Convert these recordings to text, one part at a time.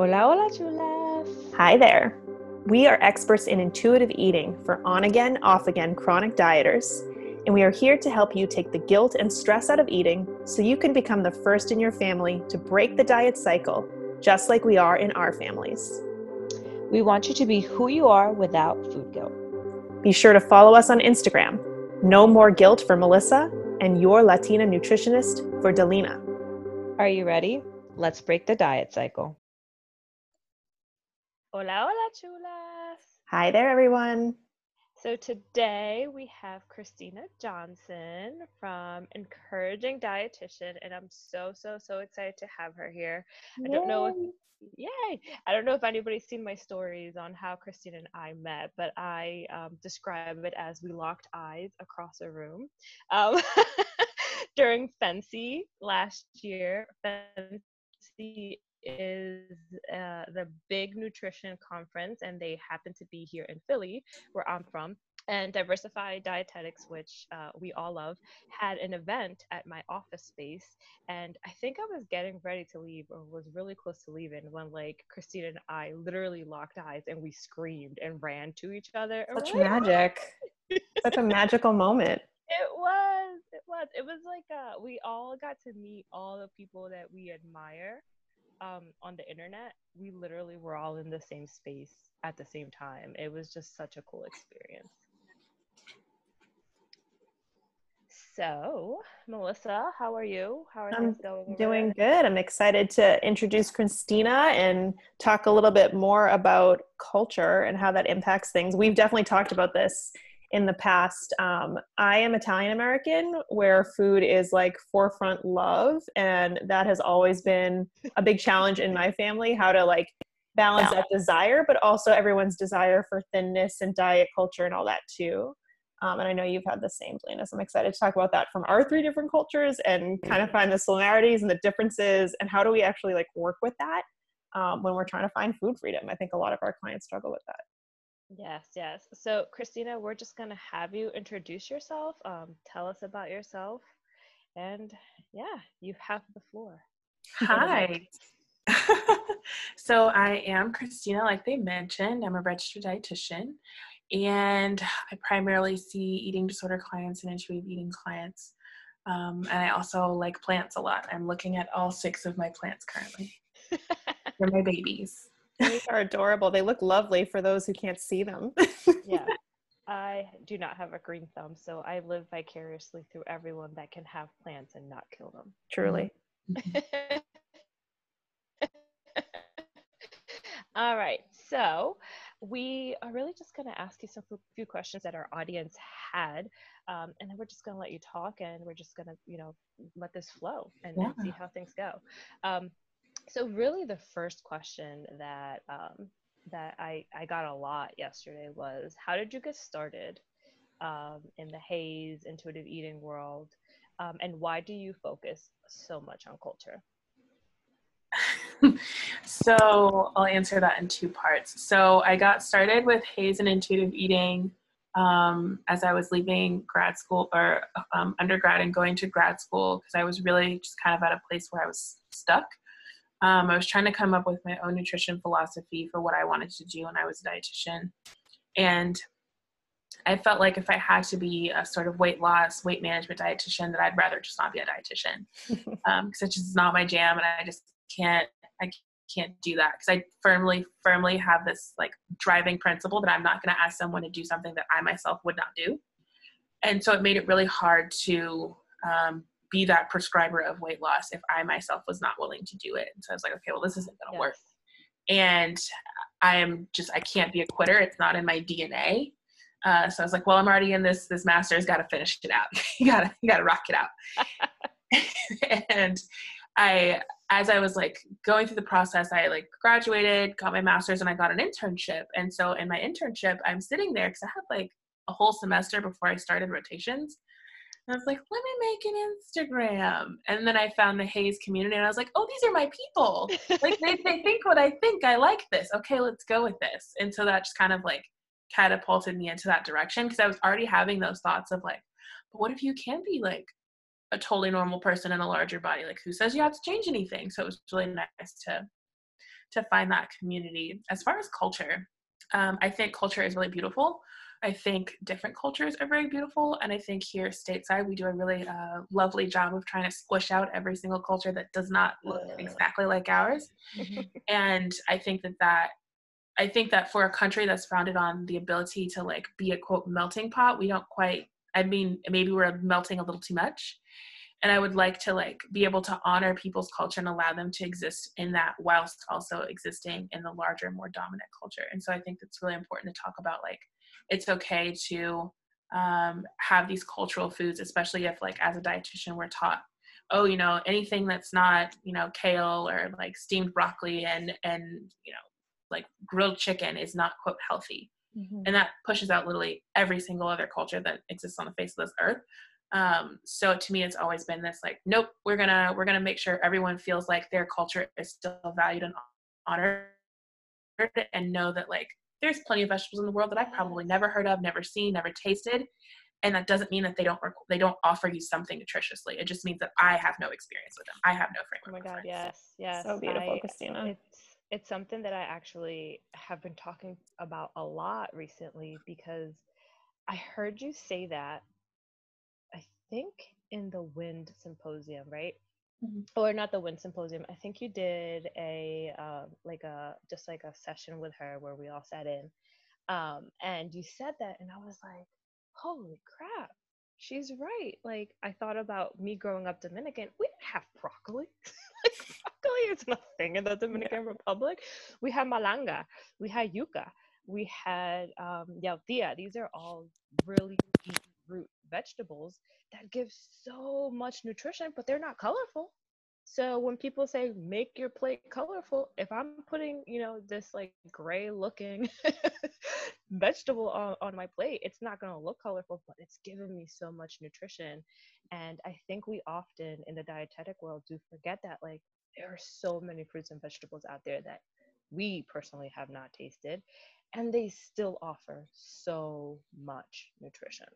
Hola, hola, chulas. Hi there. We are experts in intuitive eating for on again, off again chronic dieters, and we are here to help you take the guilt and stress out of eating so you can become the first in your family to break the diet cycle, just like we are in our families. We want you to be who you are without food guilt. Be sure to follow us on Instagram. No more guilt for Melissa and your Latina nutritionist for Dalina. Are you ready? Let's break the diet cycle. Hola, hola, chulas. Hi there, everyone. So today we have Christina Johnson from Encouraging Dietitian, and I'm so, so, so excited to have her here. I don't know if yay i don't know if anybody's seen my stories on how Christina and i met but i um, describe it as we locked eyes across a room um, during FNCE last year FNCE is uh, the big nutrition conference and they happen to be here in philly where i'm from and Diversified Dietetics, which uh, we all love, had an event at my office space. And I think I was getting ready to leave or was really close to leaving when, like, Christina and I literally locked eyes and we screamed and ran to each other. Such magic. Such a magical moment. It was. It was. It was like uh, we all got to meet all the people that we admire um, on the internet. We literally were all in the same space at the same time. It was just such a cool experience. So, Melissa, how are you? How are I'm things going? Doing good. I'm excited to introduce Christina and talk a little bit more about culture and how that impacts things. We've definitely talked about this in the past. Um, I am Italian American, where food is like forefront love, and that has always been a big challenge in my family. How to like balance that desire, but also everyone's desire for thinness and diet culture and all that too. Um, and I know you've had the same, Plainus. I'm excited to talk about that from our three different cultures and kind of find the similarities and the differences and how do we actually like work with that um, when we're trying to find food freedom. I think a lot of our clients struggle with that. Yes, yes. So, Christina, we're just going to have you introduce yourself, um, tell us about yourself, and yeah, you have the floor. Hi. so, I am Christina, like they mentioned. I'm a registered dietitian and I primarily see eating disorder clients and intuitive eating clients. Um, and I also like plants a lot. I'm looking at all six of my plants currently. They're my babies. They are adorable. They look lovely for those who can't see them. yeah. I do not have a green thumb, so I live vicariously through everyone that can have plants and not kill them. Truly. All right. So, we are really just going to ask you some few questions that our audience had um, and then we're just going to let you talk and we're just going to you know let this flow and, yeah. and see how things go um, so really the first question that um, that I, I got a lot yesterday was how did you get started um, in the HAES intuitive eating world um, and why do you focus so much on culture so I'll answer that in two parts. So I got started with HAES and intuitive eating um, as I was leaving grad school or um, undergrad and going to grad school because I was really just kind of at a place where I was stuck. Um, I was trying to come up with my own nutrition philosophy for what I wanted to do when I was a dietitian. And I felt like if I had to be a sort of weight loss, weight management dietitian, that I'd rather just not be a dietitian because um, it's just not my jam, and I just can't I can't do that because I firmly, firmly have this like driving principle that I'm not going to ask someone to do something that I myself would not do. And so it made it really hard to um, be that prescriber of weight loss if I myself was not willing to do it. And so I was like, okay, well, this isn't going to yes. work. And I am just, I can't be a quitter. It's not in my DNA. Uh, so I was like, well, I'm already in this, this master's got to finish it out. you gotta, you gotta rock it out. and I, as I was like going through the process, I like graduated, got my master's, and I got an internship. And so in my internship, I'm sitting there because I had like a whole semester before I started rotations. And I was like, let me make an Instagram. And then I found the HAES community and I was like, oh, these are my people. like they, they think what I think. I like this. Okay, let's go with this. And so that just kind of like catapulted me into that direction because I was already having those thoughts of like, but what if you can be like a totally normal person in a larger body like who says you have to change anything so it was really nice to to find that community. As far as culture, um, I think culture is really beautiful. I think different cultures are very beautiful, and I think here stateside we do a really uh, lovely job of trying to squish out every single culture that does not look exactly like ours. Mm-hmm. and I think that that I think that for a country that's founded on the ability to like be a quote melting pot, we don't quite. I mean, maybe we're melting a little too much, and I would like to like be able to honor people's culture and allow them to exist in that whilst also existing in the larger, more dominant culture. And so I think it's really important to talk about like it's okay to um, have these cultural foods, especially if like as a dietitian we're taught, oh, you know, anything that's not, you know, kale or like steamed broccoli and and you know, like grilled chicken is not quote healthy. Mm-hmm. And that pushes out literally every single other culture that exists on the face of this earth. Um, so to me, it's always been this like, nope, we're gonna we're gonna make sure everyone feels like their culture is still valued and honored, and know that like there's plenty of vegetables in the world that I've probably never heard of, never seen, never tasted. And that doesn't mean that they don't they don't offer you something nutritiously. It just means that I have no experience with them. I have no framework. Oh my god, yes, yes. So beautiful, I, Christina. It's it's something that I actually have been talking about a lot recently because I heard you say that I think in the wind symposium, right? Mm-hmm. Or not the Wind Symposium. I think you did a uh, like a just like a session with her where we all sat in, um, and you said that, and I was like, "Holy crap, she's right!" Like I thought about me growing up Dominican. We didn't have broccoli. like, broccoli is nothing in the Dominican yeah. Republic. We had malanga. We had yuca. We had um, yautía. These are all really deep root vegetables that give so much nutrition, but they're not colorful. So when people say make your plate colorful, if I'm putting, you know, this like gray looking vegetable on, on my plate, it's not going to look colorful, but it's giving me so much nutrition. And I think we often in the dietetic world do forget that like there are so many fruits and vegetables out there that we personally have not tasted and they still offer so much nutrition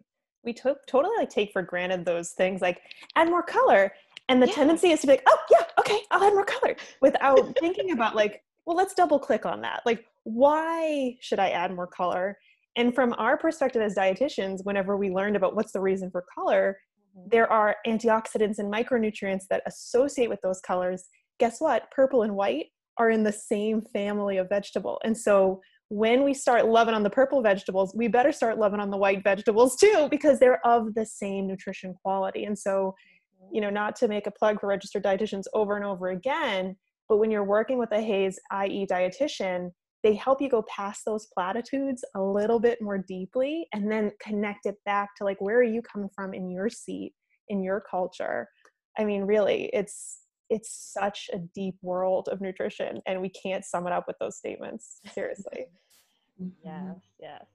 we to- totally like take for granted those things like add more color and the yeah. tendency is to be like oh yeah okay i'll add more color without thinking about like well let's double click on that. Like why should i add more color? And from our perspective as dietitians whenever we learned about what's the reason for color mm-hmm. there are antioxidants and micronutrients that associate with those colors. Guess what? Purple and white are in the same family of vegetable. And so when we start loving on the purple vegetables, we better start loving on the white vegetables too, because they're of the same nutrition quality. And so, mm-hmm. you know, not to make a plug for registered dietitians over and over again, but when you're working with a HAES IE dietitian, they help you go past those platitudes a little bit more deeply and then connect it back to like, where are you coming from in your seat, in your culture? I mean, really, it's it's such a deep world of nutrition and we can't sum it up with those statements seriously Mm-hmm. Yes, yes.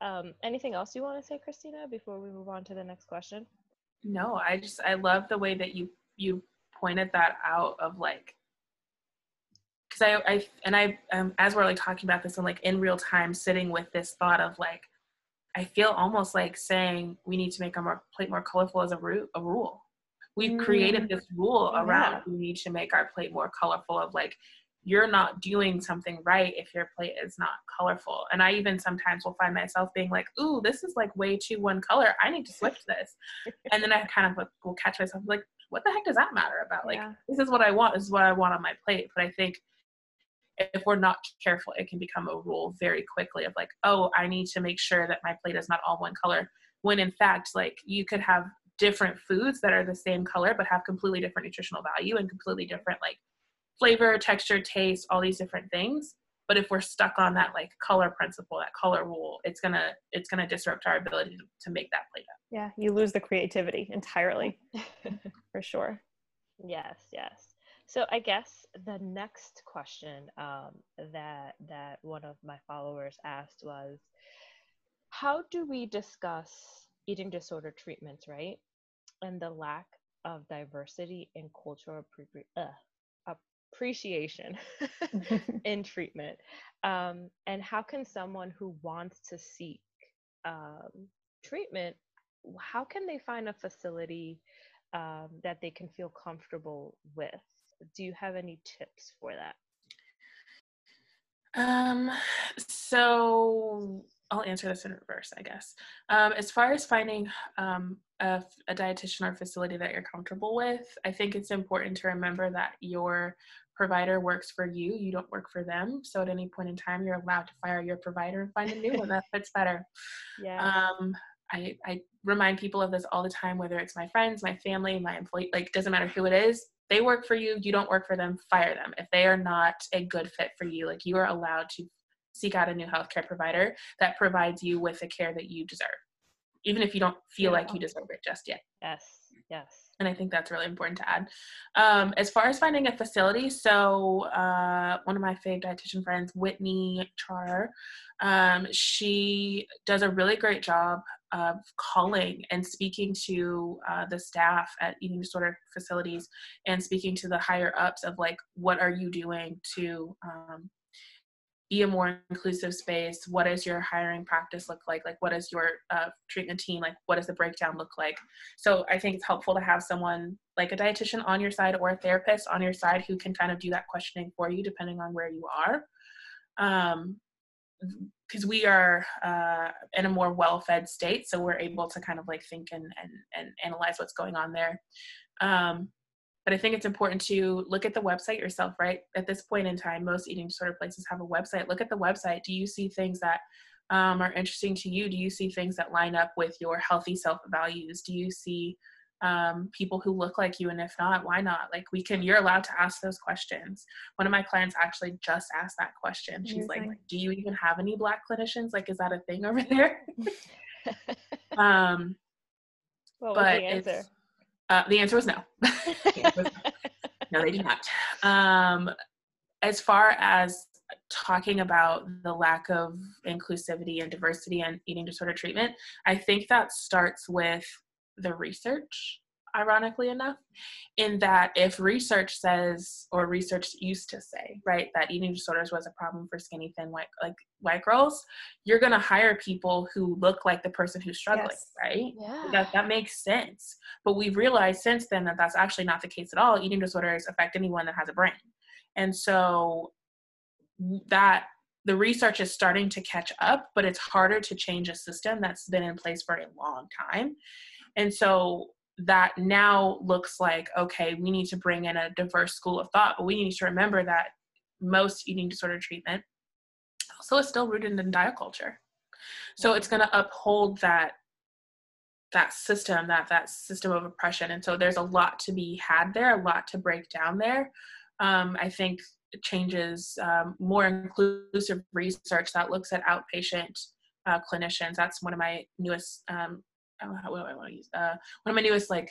Um, anything else you want to say, Christina, before we move on to the next question? No, I just I love the way that you you pointed that out of like because I, I and I um, as we're like talking about this and like in real time sitting with this thought of like I feel almost like saying we need to make our more, plate more colorful as a, ru- a rule. We've mm. created this rule around yeah. we need to make our plate more colorful of like you're not doing something right if your plate is not colorful. And I even sometimes will find myself being like, ooh, this is like way too one color. I need to switch this. and then I kind of will catch myself like, what the heck does that matter about? Like, yeah. this is what I want. This is what I want on my plate. But I think if we're not careful, it can become a rule very quickly of like, oh, I need to make sure that my plate is not all one color. When in fact, like, you could have different foods that are the same color but have completely different nutritional value and completely different like flavor, texture, taste, all these different things. But if we're stuck on that like color principle, that color rule, it's gonna it's gonna disrupt our ability to, to make that plate up. Yeah, you lose the creativity entirely, for sure. Yes, yes. So I guess the next question um, that that one of my followers asked was, how do we discuss eating disorder treatments, right, and the lack of diversity and cultural uh, appreciation in treatment. Um, and how can someone who wants to seek um, treatment how can they find a facility um, that they can feel comfortable with? Do you have any tips for that? Um, so I'll answer this in reverse, I guess. Um, as far as finding um, a, a dietitian or facility that you're comfortable with, I think it's important to remember that your provider works for you. You don't work for them. So at any point in time, you're allowed to fire your provider and find a new one that fits better. Yeah. Um, I, I remind people of this all the time, whether it's my friends, my family, my employee, like doesn't matter who it is. They work for you. You don't work for them. Fire them if they are not a good fit for you. Like you are allowed to seek out a new healthcare provider that provides you with the care that you deserve, even if you don't feel yeah. like you deserve it just yet. Yes. Yes. And I think that's really important to add. Um, as far as finding a facility, so uh, one of my favorite dietitian friends, Whitney Char, um, she does a really great job of calling and speaking to uh, the staff at eating disorder facilities and speaking to the higher ups of like, what are you doing to um, be a more inclusive space? What does your hiring practice look like? Like what does your uh, treatment team like what does the breakdown look like? So i think it's helpful to have someone like a dietitian on your side or a therapist on your side who can kind of do that questioning for you depending on where you are. Um, because we are uh, in a more well-fed state so we're able to kind of like think and and, and analyze what's going on there. Um, but I think it's important to look at the website yourself, right? At this point in time, most eating disorder places have a website. Look at the website. Do you see things that um, are interesting to you? Do you see things that line up with your healthy self values? Do you see um, people who look like you? And if not, why not? Like, we can, you're allowed to ask those questions. One of my clients actually just asked that question. She's like, Do you even have any Black clinicians? Like, is that a thing over there? um, what was the answer? Uh, the answer was no. was no. they do not. Um, as far as talking about the lack of inclusivity and diversity and eating disorder treatment, I think that starts with the research ironically enough, in that if research says, or research used to say, right, that eating disorders was a problem for skinny, thin, white, like white girls, you're gonna hire people who look like the person who's struggling, yes. right? Yeah. That that makes sense. But we've realized since then that that's actually not the case at all. Eating disorders affect anyone that has a brain, and so that the research is starting to catch up, but it's harder to change a system that's been in place for a long time. And so that now looks like okay we need to bring in a diverse school of thought but we need to remember that most eating disorder treatment also is still rooted in diet culture. So it's going to uphold that that system that that system of oppression. And so there's a lot to be had there a lot to break down there. Um, i think changes um, more inclusive research that looks at outpatient uh, clinicians that's one of my newest um, what do I want to use? Uh, one of my newest like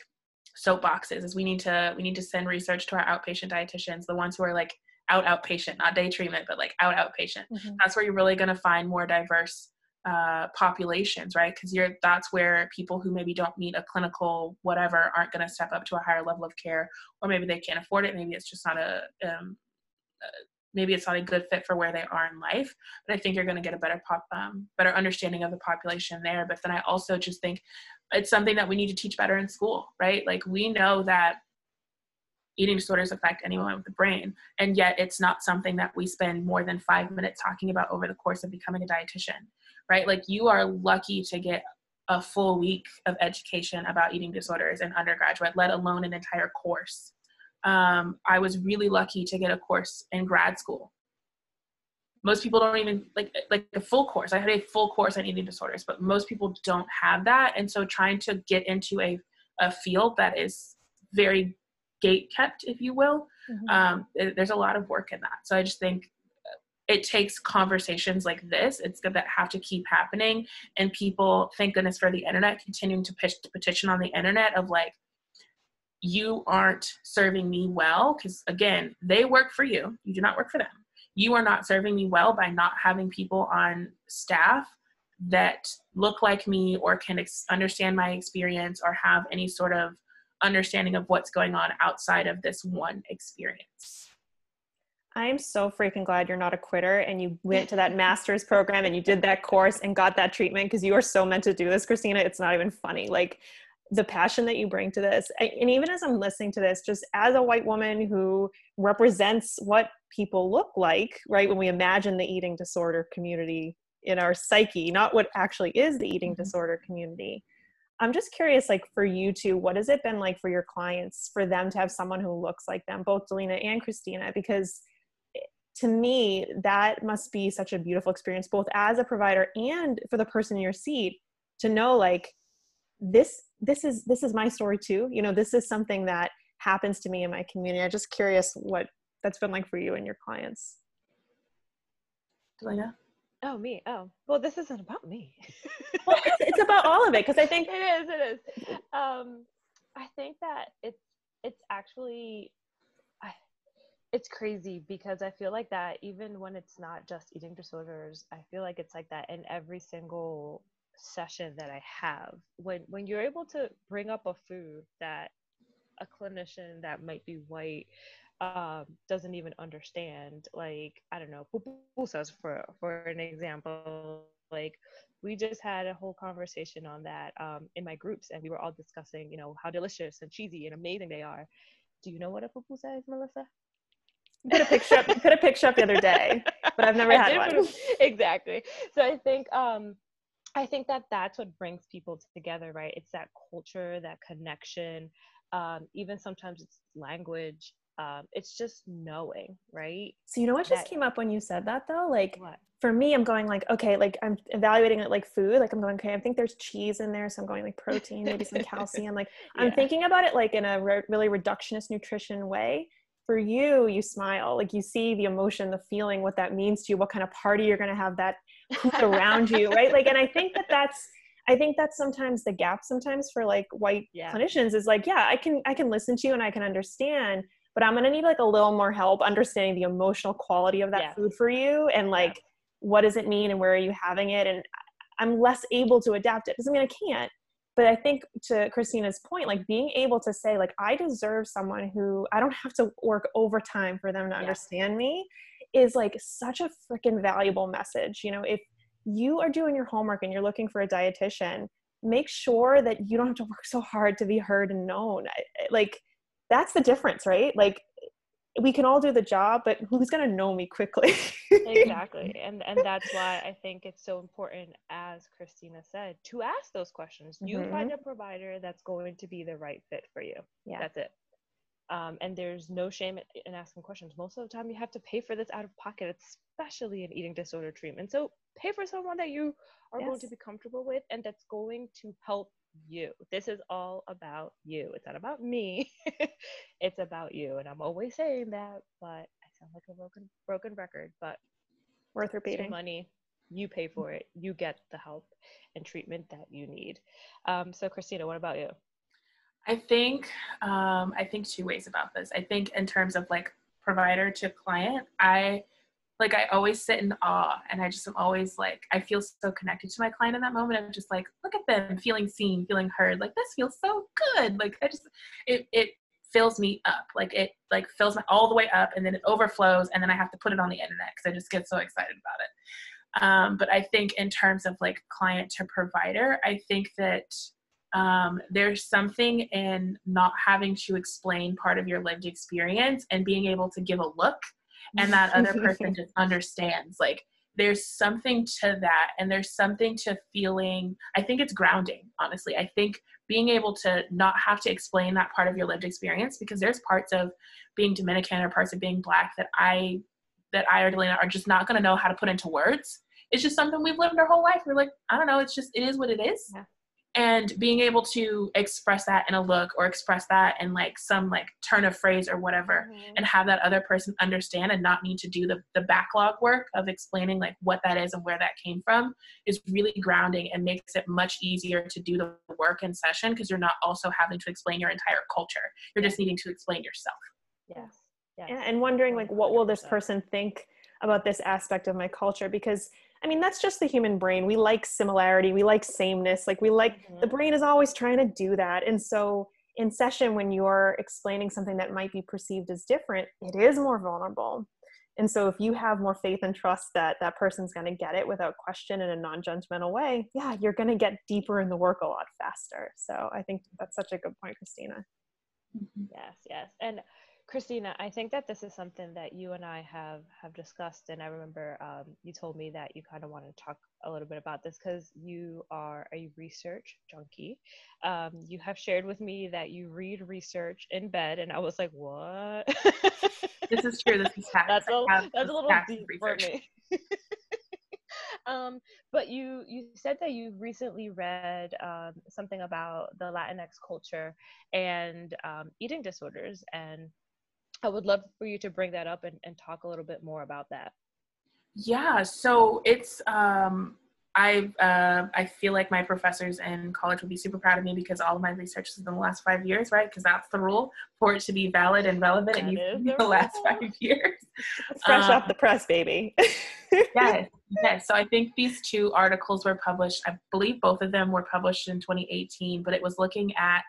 soapboxes is we need to we need to send research to our outpatient dietitians, the ones who are like out outpatient, not day treatment, but like out outpatient. Mm-hmm. That's where you're really going to find more diverse uh, populations, right? Because you're that's where people who maybe don't meet a clinical whatever aren't going to step up to a higher level of care, or maybe they can't afford it. Maybe it's just not a um, maybe it's not a good fit for where they are in life but i think you're going to get a better pop um, better understanding of the population there. But then i also just think it's something that we need to teach better in school right? Like we know that eating disorders affect anyone with a brain and yet it's not something that we spend more than five minutes talking about over the course of becoming a dietitian right? Like you are lucky to get a full week of education about eating disorders in undergraduate let alone an entire course um, I was really lucky to get a course in grad school. Most people don't even like like a full course. I had a full course on eating disorders, but most people don't have that. And so trying to get into a, a field that is very gate kept, if you will, mm-hmm. um, there's a lot of work in that. So I just think it takes conversations like this it's good that have to keep happening and people thank goodness for the internet continuing to pitch petition on the internet of like you aren't serving me well because again they work for you you do not work for them you are not serving me well by not having people on staff that look like me or can ex- understand my experience or have any sort of understanding of what's going on outside of this one experience I'm so freaking glad you're not a quitter and you went to that master's program and you did that course and got that treatment because you are so meant to do this, Christina. It's not even funny. Like, the passion that you bring to this and even as i'm listening to this just as a white woman who represents what people look like right when we imagine the eating disorder community in our psyche not what actually is the eating mm-hmm. disorder community i'm just curious like for you two what has it been like for your clients for them to have someone who looks like them both dalina and christina because eh, to me that must be such a beautiful experience both as a provider and for the person in your seat to know like this this is this is my story too. You know this is something that happens to me in my community. I'm just curious what that's been like for you and your clients. Dalina oh me. Oh well this isn't about me. Well, it's, it's, about all of it because i think it is it is. Um i think that it's it's actually I, it's crazy because i feel like that even when it's not just eating disorders i feel like it's like that in every single session that I have, when when you're able to bring up a food that a clinician that might be white um, doesn't even understand, like I don't know, pupusas for for an example, like we just had a whole conversation on that um, in my groups, and we were all discussing, you know, how delicious and cheesy and amazing they are. Do you know what a pupusa is, Melissa? put a picture up put a picture up the other day but i've never had one exactly so i think um I think that that's what brings people together, right? It's that culture, that connection. Um, even sometimes it's language. Um, it's just knowing, right? So you know what just came up when you said that though? Like what? for me, I'm going like, okay, like I'm evaluating it like food. Like I'm going, okay, I think there's cheese in there, so I'm going like protein, maybe some calcium. Like. I'm thinking about it like in a re- really reductionist nutrition way for you you smile like you see the emotion the feeling what that means to you what kind of party you're going to have that around you right like and i think that that's i think that's sometimes the gap sometimes for like white yeah. clinicians is like yeah i can i can listen to you and i can understand but i'm going to need like a little more help understanding the emotional quality of that yeah. food for you and like yeah. what does it mean and where are you having it and i'm less able to adapt it doesn't mean i can't but i think to christina's point like being able to say like i deserve someone who i don't have to work overtime for them to understand me is like such a freaking valuable message you know if you are doing your homework and you're looking for a dietitian make sure that you don't have to work so hard to be heard and known. Like that's the difference right? Like we can all do the job but who's going to know me quickly? Exactly. And and that's why i think it's so important as christina said to ask those questions. You mm-hmm. find a provider that's going to be the right fit for you. Yeah. That's it. Um, and there's no shame in asking questions. Most of the time you have to pay for this out of pocket especially in eating disorder treatment. So pay for someone that you are yes. going to be comfortable with and that's going to help you. This is all about you. It's not about me. it's about you. And I'm always saying that, but I sound like a broken broken record, but worth repeating. money. You pay for it. You get the help and treatment that you need. Um, so Christina, what about you? I think um, I think two ways about this. I think in terms of like provider to client, I like I always sit in awe and I just am always like I feel so connected to my client in that moment. I'm just like, look at them feeling seen, feeling heard. Like this feels so good. Like I just it it fills me up. Like it like fills me all the way up and then it overflows and then I have to put it on the internet because I just get so excited about it. Um, but I think in terms of like client to provider, I think that um, there's something in not having to explain part of your lived experience and being able to give a look and that other person just understands like there's something to that and there's something to feeling i think it's grounding honestly. I think being able to not have to explain that part of your lived experience because there's parts of being dominican or parts of being black that i that i or dalina are just not going to know how to put into words. It's just something we've lived our whole life. We're like i don't know it's just it is what it is. Yeah and being able to express that in a look or express that in like some like turn of phrase or whatever mm-hmm. and have that other person understand and not need to do the, the backlog work of explaining like what that is and where that came from is really grounding and makes it much easier to do the work in session because you're not also having to explain your entire culture. You're just needing to explain yourself. Yes, yes. and wondering like what will this person think about this aspect of my culture because I mean, that's just the human brain. We like similarity, we like sameness. Like, we like mm-hmm. the brain is always trying to do that. And so, in session, when you're explaining something that might be perceived as different, it is more vulnerable. and so if you have more faith and trust that that person's going to get it without question in a non-judgmental way yeah you're going to get deeper in the work a lot faster so i think that's such a good point christina mm-hmm. yes yes and Christina, I think that this is something that you and I have have discussed, and I remember um, you told me that you kind of want to talk a little bit about this because you are a research junkie. Um, you have shared with me that you read research in bed, and I was like, "What?" this is true. This is. That's a that's a little deep research. for me. um, but you you said that you recently read um, something about the Latinx culture and um, eating disorders, and I would love for you to bring that up and, and talk a little bit more about that. Yeah, so it's um, I uh, I feel like my professors in college would be super proud of me because all of my research is in the last five years, right? Because that's the rule for it to be valid and relevant, that and you the, the last five years. Fresh um, off the press, baby. yes, yes. So I think these two articles were published. I believe both of them were published in 2018, but it was looking at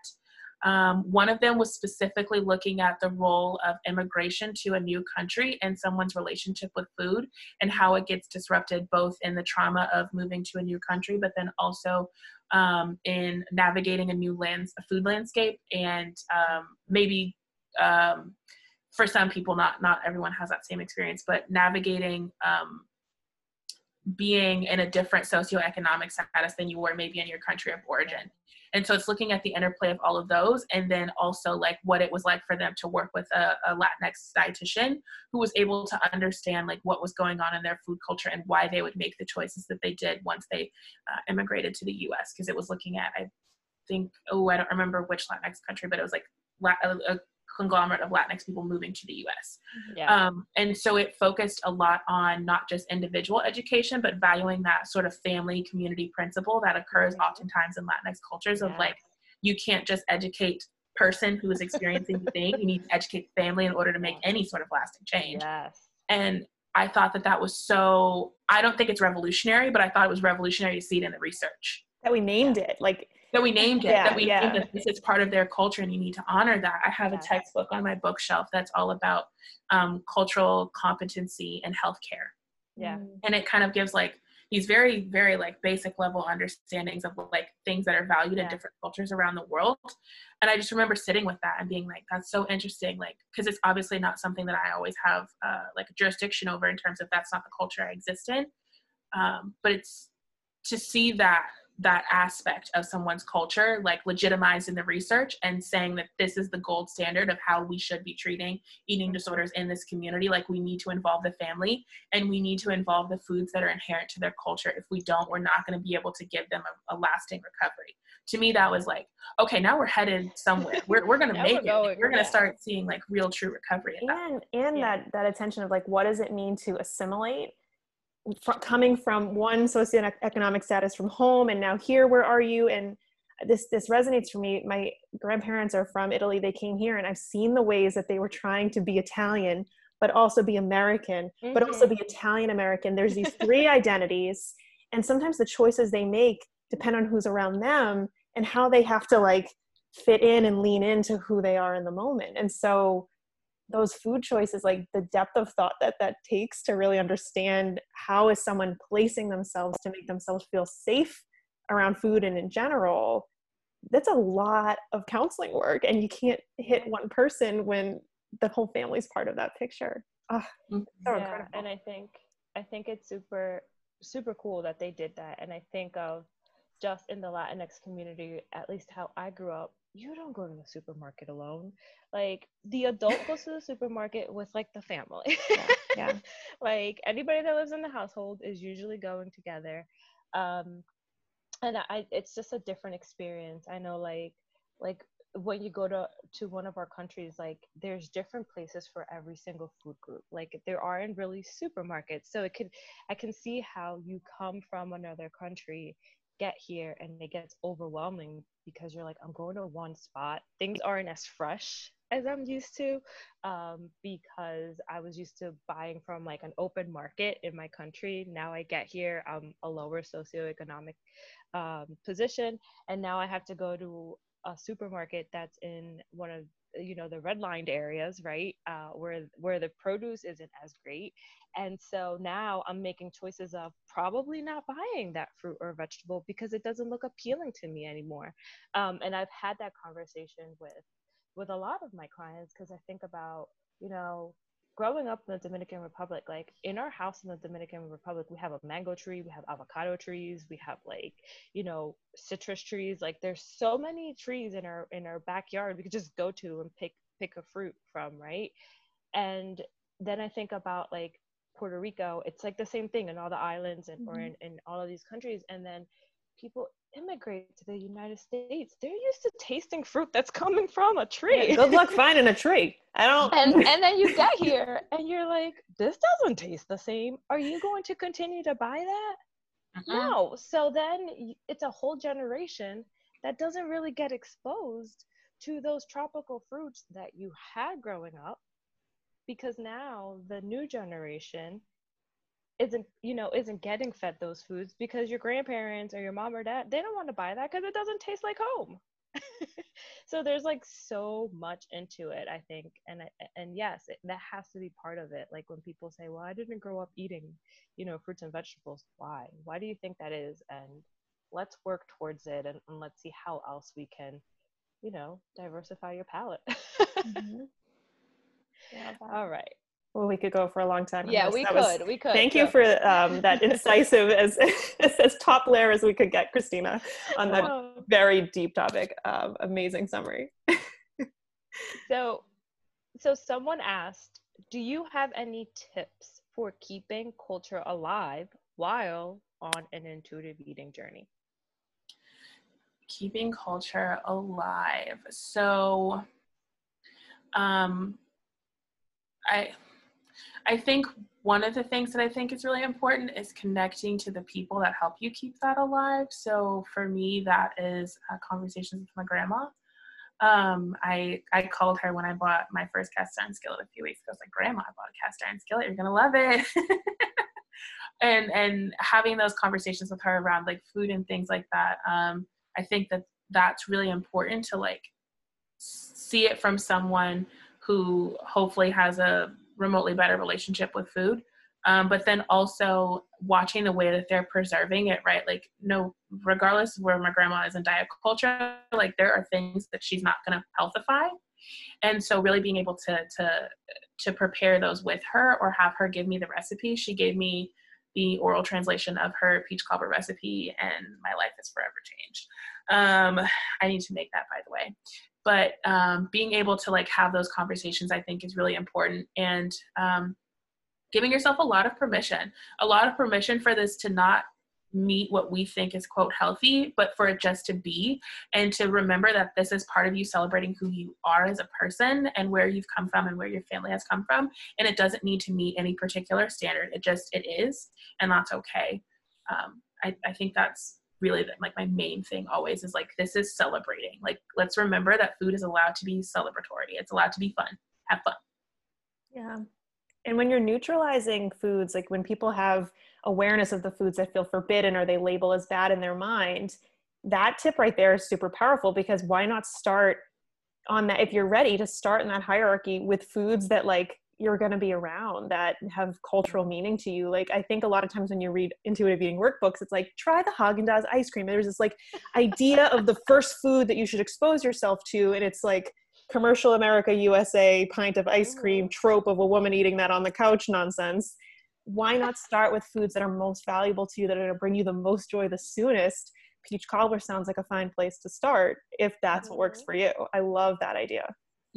um, one of them was specifically looking at the role of immigration to a new country and someone's relationship with food and how it gets disrupted both in the trauma of moving to a new country, but then also um, in navigating a new lands, a food landscape, and um, maybe um, for some people, not not everyone has that same experience, but navigating um, being in a different socioeconomic status than you were maybe in your country of origin. And so it's looking at the interplay of all of those and then also like what it was like for them to work with a, a Latinx dietitian who was able to understand like what was going on in their food culture and why they would make the choices that they did once they uh, immigrated to the US. Because it was looking at, I think, oh, I don't remember which Latinx country, but it was like a, conglomerate of Latinx people moving to the US. Yeah. Um, and so it focused a lot on not just individual education, but valuing that sort of family community principle that occurs mm-hmm. oftentimes in Latinx cultures of like, you can't just educate person who is experiencing the thing, you need to educate family in order to make any sort of lasting change. Yes. And I thought that that was so, I don't think it's revolutionary, but I thought it was revolutionary to see it in the research. That we named yeah. it. Like, that we named it yeah, that we yeah. named that this is part of their culture and you need to honor that. I have yeah. a textbook on my bookshelf that's all about um, cultural competency and healthcare. Yeah. Mm. and it kind of gives like these very very like basic level understandings of like things that are valued in different cultures around the world. And i just remember sitting with that and being like that's so interesting like because it's obviously not something that i always have uh, like jurisdiction over in terms of that's not the culture i exist in. Um, but it's to see that that aspect of someone's culture, like legitimizing the research and saying that this is the gold standard of how we should be treating eating disorders in this community. Like we need to involve the family and we need to involve the foods that are inherent to their culture. If we don't, we're not going to be able to give them a, a, lasting recovery. To me, that was like, okay, now we're headed somewhere. We're, we're going to make we're it. Going, we're going to start seeing like real true recovery. And, and yeah. that, that attention of like, what does it mean to assimilate coming from one socioeconomic status from home and now here where are you and this this resonates for me my grandparents are from italy they came here and i've seen the ways that they were trying to be italian but also be american mm-hmm. but also be mm-hmm. italian american there's these three identities and sometimes the choices they make depend on who's around them and how they have to like fit in and lean into who they are in the moment and so those food choices like the depth of thought that that takes to really understand how is someone placing themselves to make themselves feel safe around food and in general that's a lot of counseling work and you can't hit one person when the whole family's part of that picture oh, so yeah, incredible. and i think i think it's super super cool that they did that and i think of just in the latinx community at least how i grew up you don't go to the supermarket alone. Like the adult goes to the supermarket with like the family. yeah, yeah. like anybody that lives in the household is usually going together. Um, and I, it's just a different experience. I know, like, like when you go to to one of our countries, like there's different places for every single food group. Like there aren't really supermarkets, so it could, I can see how you come from another country get here and it gets overwhelming because you're like, I'm going to one spot. Things aren't as fresh as I'm used to um, because I was used to buying from like an open market in my country. Now I get here, I'm a lower socioeconomic um, position, and now I have to go to a supermarket that's in one of you know the redlined areas right uh, where where the produce isn't as great. And so now i'm making choices of probably not buying that fruit or vegetable because it doesn't look appealing to me anymore. Um, and i've had that conversation with with a lot of my clients because i think about you know growing up in the Dominican Republic, like in our house in the Dominican Republic, we have a mango tree, we have avocado trees, we have like, you know, citrus trees. Like there's so many trees in our in our backyard we could just go to and pick pick a fruit from, right? And then I think about like Puerto Rico, it's like the same thing in all the islands and mm-hmm. or in, in all of these countries. And then people immigrate to the United States, they're used to tasting fruit that's coming from a tree. Yeah, good luck finding a tree. I don't. And and then you get here and you're like, this doesn't taste the same. Are you going to continue to buy that? Uh-huh. No. So then it's a whole generation that doesn't really get exposed to those tropical fruits that you had growing up because now the new generation isn't you know isn't getting fed those foods because your grandparents or your mom or dad they don't want to buy that because it doesn't taste like home. So there's like so much into it i think and and yes it, that has to be part of it. Like when people say well i didn't grow up eating you know fruits and vegetables why? Why do you think that is? And let's work towards it and, and let's see how else we can you know diversify your palate. Mm-hmm. yeah, all right well, we could go for a long time. Yeah, we could. Was, we could. Thank you for um, that incisive, as as top layer as we could get, Christina, on that oh. very deep topic. Um, amazing summary. so, so someone asked, "Do you have any tips for keeping culture alive while on an intuitive eating journey?" Keeping culture alive. So, um, I I think one of the things that I think is really important is connecting to the people that help you keep that alive. So for me, that is uh, conversations with my grandma. Um, I I called her when I bought my first cast iron skillet a few weeks ago. I was like, Grandma, I bought a cast iron skillet. You're gonna love it. and and having those conversations with her around like food and things like that. Um, I think that that's really important to like see it from someone who hopefully has a remotely better relationship with food. Um, but then also watching the way that they're preserving it right? Like no regardless where my grandma is in diet culture like there are things that she's not going to healthify. And so really being able to to to prepare those with her or have her give me the recipe she gave me the oral translation of her peach cobbler recipe and my life has forever changed. Um, i need to make that by the way but um, being able to like have those conversations i think is really important and um, giving yourself a lot of permission a lot of permission for this to not meet what we think is quote healthy but for it just to be and to remember that this is part of you celebrating who you are as a person and where you've come from and where your family has come from and it doesn't need to meet any particular standard. It just it is and that's okay. Um, I, I think that's really like my main thing always is like this is celebrating. Like let's remember that food is allowed to be celebratory. It's allowed to be fun. Have fun. Yeah. And when you're neutralizing foods like when people have awareness of the foods that feel forbidden or they label as bad in their mind that tip right there is super powerful because why not start on that if you're ready to start in that hierarchy with foods that like you're going to be around that have cultural meaning to you. Like I think a lot of times when you read intuitive eating workbooks, it's like try the Haagen Dazs ice cream. There's this like idea of the first food that you should expose yourself to, and it's like commercial America USA pint of ice cream trope of a woman eating that on the couch nonsense. Why not start with foods that are most valuable to you that are going to bring you the most joy the soonest? Peach cobbler sounds like a fine place to start if that's what works mm-hmm. for you. I love that idea.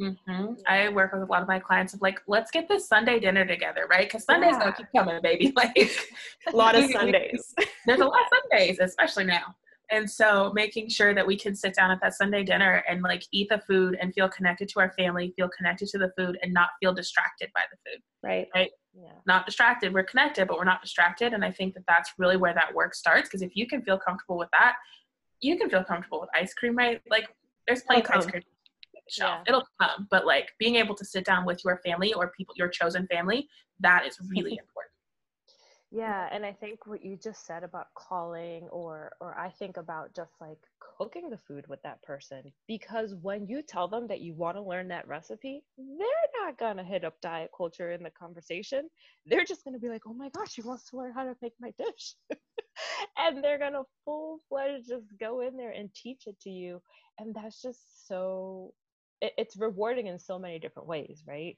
Mm-hmm. I work with a lot of my clients of like, let's get this Sunday dinner together, right? Because Sundays yeah. gonna keep coming, baby. Like a lot of Sundays. There's a lot of Sundays, especially now. And so making sure that we can sit down at that Sunday dinner and like eat the food and feel connected to our family, feel connected to the food and not feel distracted by the food. Right. Right. Yeah. Not distracted. We're connected, but we're not distracted. And I think that that's really where that work starts. Because if you can feel comfortable with that, you can feel comfortable with ice cream, right? Like there's plenty of ice cream shelf. Yeah. It'll come, but like being able to sit down with your family or people, your chosen family, that is really important. Yeah, and I think what you just said about calling or or I think about just like cooking the food with that person because when you tell them that you want to learn that recipe, they're not going to hit up diet culture in the conversation. They're just going to be like, "Oh my gosh, she wants to learn how to make my dish." and they're going to full-fledged just go in there and teach it to you, and that's just so it, it's rewarding in so many different ways, right?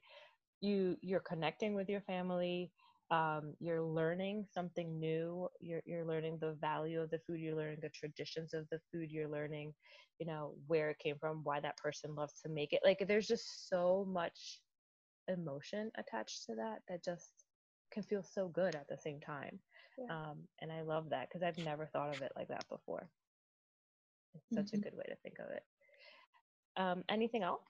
You you're connecting with your family um, you're learning something new you're, you're learning the value of the food you're learning the traditions of the food you're learning you know where it came from why that person loves to make it like there's just so much emotion attached to that that just can feel so good at the same time yeah. um, and i love that because i've never thought of it like that before it's such mm-hmm. a good way to think of it um, anything else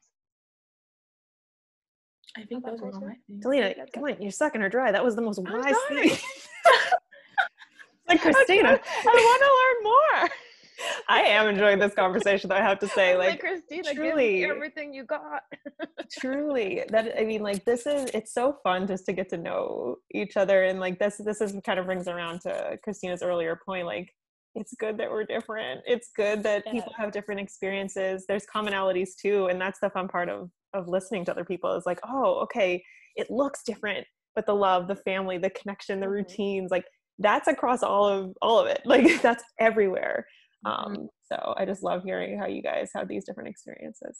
I think those were all my things. Dalina, come on, you're sucking her dry. That was the most wise thing. like Christina, I want to learn more. I am enjoying this conversation. Though I have to say, like, like Christina, truly, everything you got. truly, that I mean, like, this is it's so fun just to get to know each other, and like this, this is kind of brings around to Christina's earlier point. Like, it's good that we're different. It's good that yeah. people have different experiences. There's commonalities too, and that's the fun part of of listening to other people is like oh okay it looks different but the love the family the connection the mm-hmm. routines like that's across all of all of it like that's everywhere mm-hmm. um so i just love hearing how you guys have these different experiences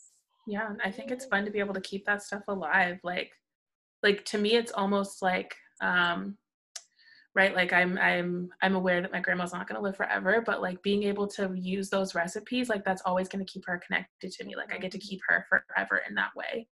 yeah i think it's fun to be able to keep that stuff alive like like to me it's almost like um right? Like i'm i'm i'm aware that my grandma's not going to live forever but like being able to use those recipes like that's always going to keep her connected to me. Like i get to keep her forever in that way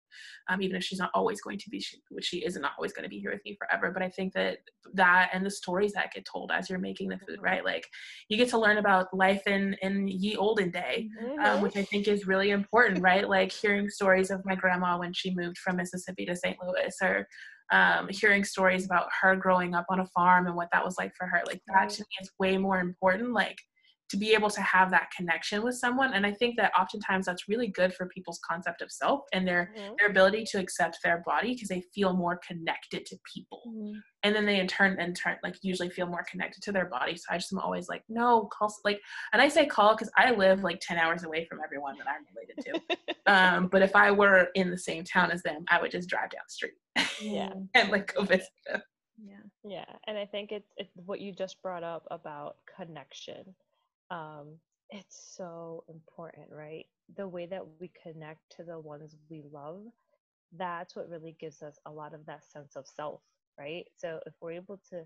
um, even if she's not always going to be she, which she is not always going to be here with me forever. But i think that that and the stories that get told as you're making the food right? Like you get to learn about life in in ye olden day um, mm-hmm. which i think is really important right? Like hearing stories of my grandma when she moved from mississippi to st louis or um, hearing stories about her growing up on a farm and what that was like for her. Like that to me is way more important like to be able to have that connection with someone and i think that oftentimes that's really good for people's concept of self and their mm-hmm. their ability to accept their body because they feel more connected to people. Mm-hmm. and then they in turn in turn like usually feel more connected to their body. So i just am always like no call like and i say call because i live like 10 hours away from everyone that i'm related to. Um, but if i were in the same town as them i would just drive down the street yeah. and like go visit them. Yeah. Yeah. And i think it's it's what you just brought up about connection um, it's so important, right? The way that we connect to the ones we love, that's what really gives us a lot of that sense of self, right? So if we're able to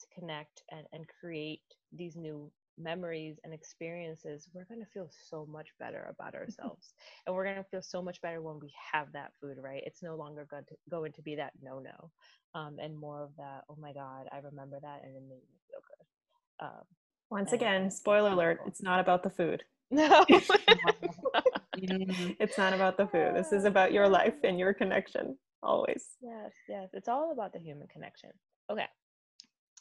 to connect and, and create these new memories and experiences, we're going to feel so much better about ourselves. and we're going to feel so much better when we have that food, right? It's no longer going to, going to be that no no um, and more of that, oh my God, I remember that and it made me feel good. Um, once again, spoiler alert, it's not about the food. No. it's not about the food. This is about your life and your connection, always. Yes, yes. It's all about the human connection. Okay.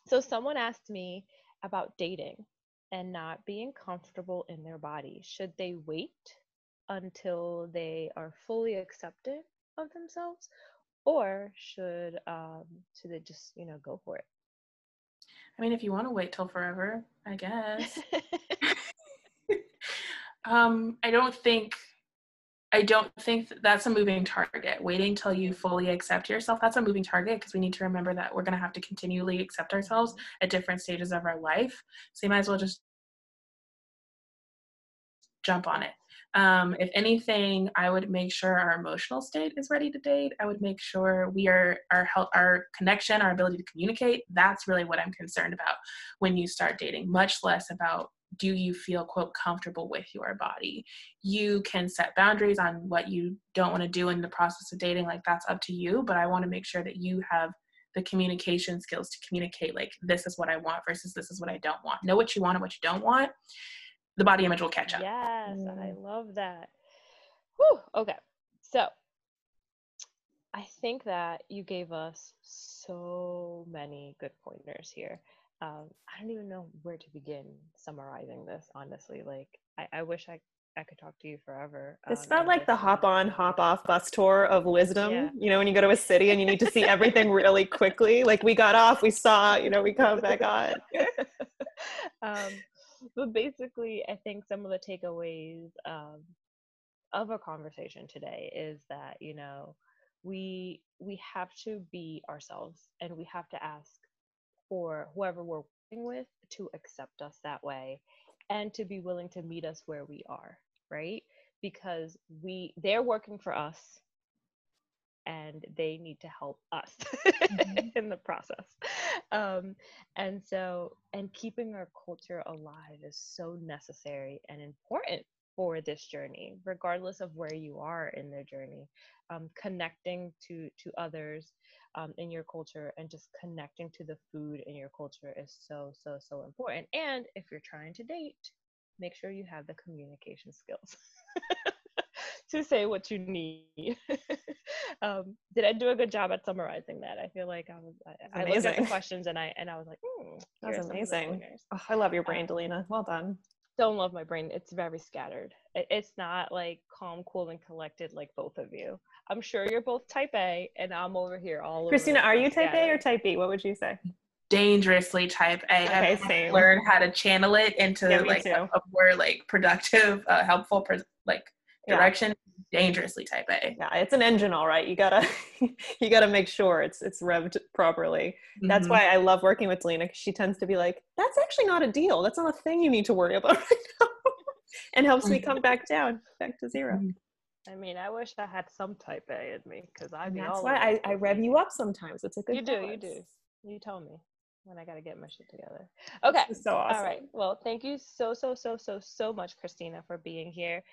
So, someone asked me about dating and not being comfortable in their body. Should they wait until they are fully accepted of themselves, or should um, should they just you know go for it? I mean, if you want to wait till forever, I guess. um, I don't think I don't think that's a moving target. Waiting till you fully accept yourself, that's a moving target because we need to remember that we're going to have to continually accept ourselves at different stages of our life. So you might as well just jump on it. Um, if anything, I would make sure our emotional state is ready to date. I would make sure we are our health, our connection, our ability to communicate. That's really what I'm concerned about when you start dating. Much less about do you feel quote comfortable with your body. You can set boundaries on what you don't want to do in the process of dating. Like that's up to you. But I want to make sure that you have the communication skills to communicate like this is what I want versus this is what I don't want. Know what you want and what you don't want the body image will catch up. Yes, mm. I love that. Whew, okay. So I think that you gave us so many good pointers here. Um, I don't even know where to begin summarizing this, honestly. Like, I, I wish I I could talk to you forever. It's um, not and like the hop on, hop off bus tour of wisdom. Yeah. You know, when you go to a city and you need to see everything really quickly. Like we got off, we saw, you know, we come back on. um, but basically, I think some of the takeaways um, of our conversation today is that you know we we have to be ourselves, and we have to ask for whoever we're working with to accept us that way, and to be willing to meet us where we are, right? Because we they're working for us, and they need to help us in the process. Um, and so, and keeping our culture alive is so necessary and important for this journey, regardless of where you are in their journey. Um, connecting to to others um, in your culture and just connecting to the food in your culture is so so so important. And if you're trying to date, make sure you have the communication skills to say what you need. um, did I do a good job at summarizing that? I feel like I was. I, I looked at the questions and I and I was like, hmm, That's here are some of the amazing. Oh, I love your brain, Dalina. Well done. Don't love my brain. It's very scattered. It- It's not like calm, cool, and collected like both of you. I'm sure you're both type A, and I'm over here all. Christina, the are you type A or type B? What would you say? Dangerously type A. Okay, I've same. learned how to channel it into Yeah, like a, a more like productive, uh, helpful, pres like Yeah. direction. Dangerously type A. Yeah, it's an engine, all right. You gotta, you gotta make sure it's it's revved properly. That's Mhm. why I love working with Dalina because she tends to be like, "That's actually not a deal. That's not a thing you need to worry about right now," and helps me come back down, back to 0 Mhm. I mean, I wish I had some type A in me because I'd And be that's all why I, I rev you up sometimes. It's a good. You do, you do. You tell me when I gotta get my shit together. Okay. So awesome. All right. Well, thank you so, so, so, so, so much, Christina, for being here.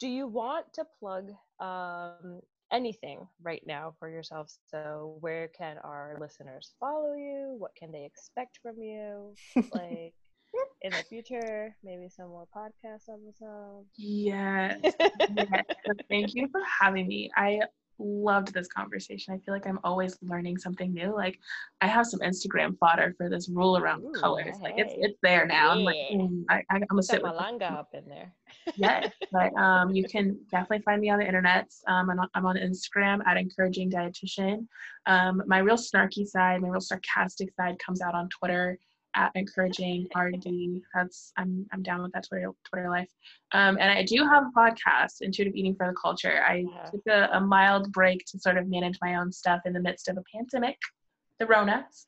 Do you want to plug um, anything right now for yourself? So, where can our listeners follow you? What can they expect from you? Like in the future, maybe some more podcast episodes. Yes. yes. Thank you for having me. I loved this conversation. I feel like I'm always learning something new. Like I have some Instagram fodder for this rule around Ooh, colors. Like it's it's there now. I'm like, mm, I, I'm gonna sit with. Malanga up in there. yes, but um, you can definitely find me on the internet. Um, I'm, on, I'm on Instagram at encouraging dietitian. Um, my real snarky side, my real sarcastic side, comes out on Twitter at encouraging RD. That's I'm I'm down with that Twitter Twitter life. Um, and I do have a podcast, Intuitive Eating for the Culture. I Yeah. took a, a mild break to sort of manage my own stuff in the midst of a pandemic, the Ronas.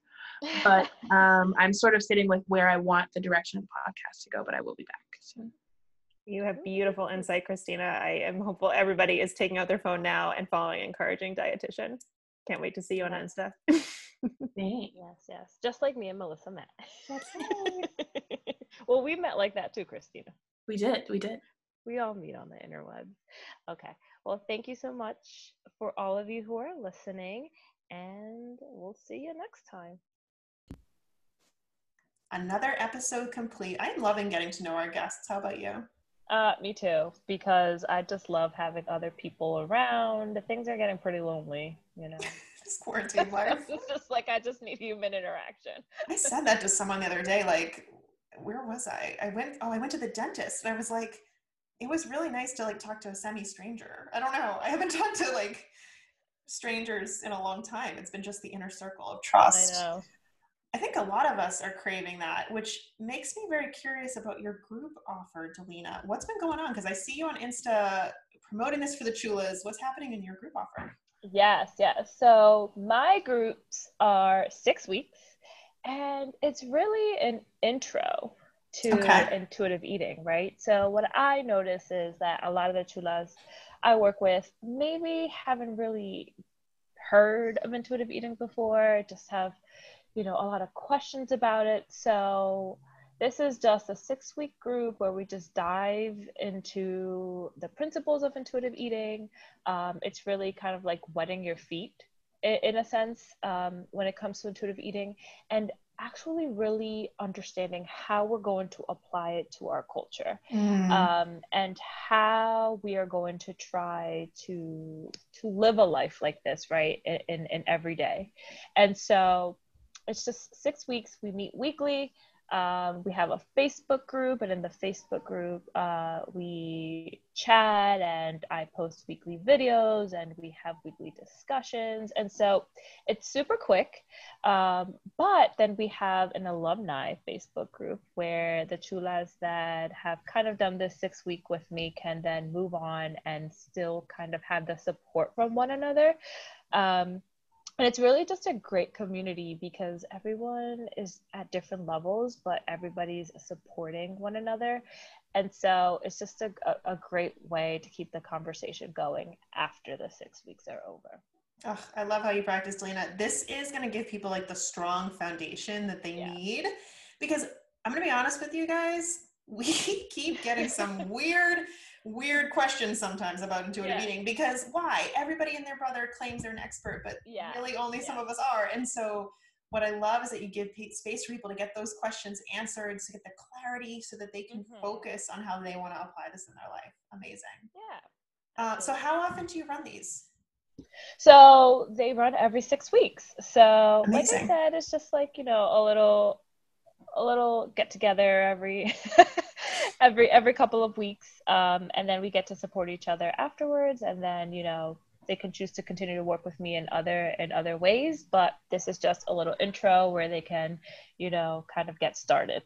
But um, I'm sort of sitting with where I want the direction of the podcast to go. But I will be back soon. You have beautiful insight, Christina. I am hopeful everybody is taking out their phone now and following encouraging dietitian. Can't wait to see you on Insta. Yes, yes. Just like me and Melissa met. That's well, we met like that too, Christina. We did. We did. We all meet on the interwebs. Okay. Well, thank you so much for all of you who are listening, and we'll see you next time. Another episode complete. I'm loving getting to know our guests. How about you? Uh, me too, because I just love having other people around. Things are getting pretty lonely, you know. This quarantine life. it's just like I just need human interaction. I said that to someone the other day. Like, where was I? I went. Oh, I went to the dentist, and I was like, it was really nice to like talk to a semi-stranger. I don't know. I haven't talked to like strangers in a long time. It's been just the inner circle of trust. I know. I think a lot of us are craving that, which makes me very curious about your group offer, Dalina. What's been going on? Because I see you on Insta promoting this for the chulas. What's happening in your group offer? Yes, yes. So my groups are six weeks, and it's really an intro to Okay. intuitive eating, right? So what I notice is that a lot of the chulas I work with maybe haven't really heard of intuitive eating before, just have, you know, a lot of questions about it. So this is just a six week group where we just dive into the principles of intuitive eating. Um, it's really kind of like wetting your feet i- in a sense um, when it comes to intuitive eating and actually really understanding how we're going to apply it to our culture um, and how we are going to try to to live a life like this right in, in, in every day and so it's just six weeks we meet weekly Um, we have a Facebook group, and in the Facebook group, uh, we chat and I post weekly videos and we have weekly discussions. And so it's super quick. Um, but then we have an alumni Facebook group where the chulas that have kind of done this six week with me can then move on and still kind of have the support from one another. Um, and it's really just a great community because everyone is at different levels but everybody's supporting one another. And so it's just a, a, great way to keep the conversation going after the six weeks are over. Oh, i love how you practice lena. This is going to give people like the strong foundation that they yeah. need because i'm going to be honest with you guys we keep getting some weird weird questions sometimes about intuitive yeah. eating because why everybody and their brother claims they're an expert but yeah. really only yeah. some of us are and so what i love is that you give space for people to get those questions answered to get the clarity so that they can mm-hmm. focus on how they want to apply this in their life amazing yeah uh, so how often do you run these so they run every six weeks so amazing. like i said it's just like you know a little a little get together every every every couple of weeks um, and then we get to support each other afterwards and then you know they can choose to continue to work with me in other in other ways but this is just a little intro where they can you know kind of get started.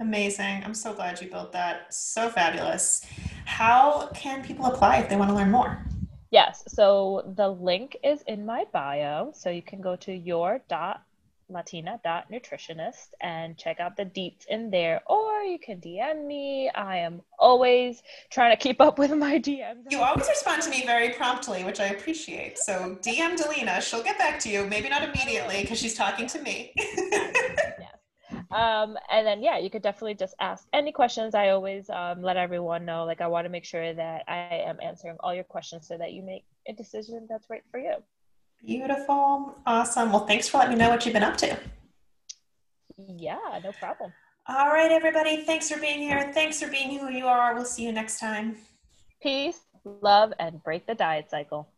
Amazing. I'm so glad you built that. So fabulous. How can people apply if they want to learn more? Yes so the link is in my bio so you can go to your dot latina.nutritionist and check out the deets in there or you can dm me. I am always trying to keep up with my dms you always respond to me very promptly which i appreciate. So dm dalina. She'll get back to you. Maybe not immediately because she's talking to me. Um, and then yeah you could definitely just ask any questions. I always um, let everyone know. Like i want to make sure that i am answering all your questions so that you make a decision that's right for you Beautiful. Awesome. Well, thanks for letting me know what you've been up to. Yeah, no problem. All right, everybody. Thanks for being here. Thanks for being who you are. We'll see you next time. Peace, love, and break the diet cycle.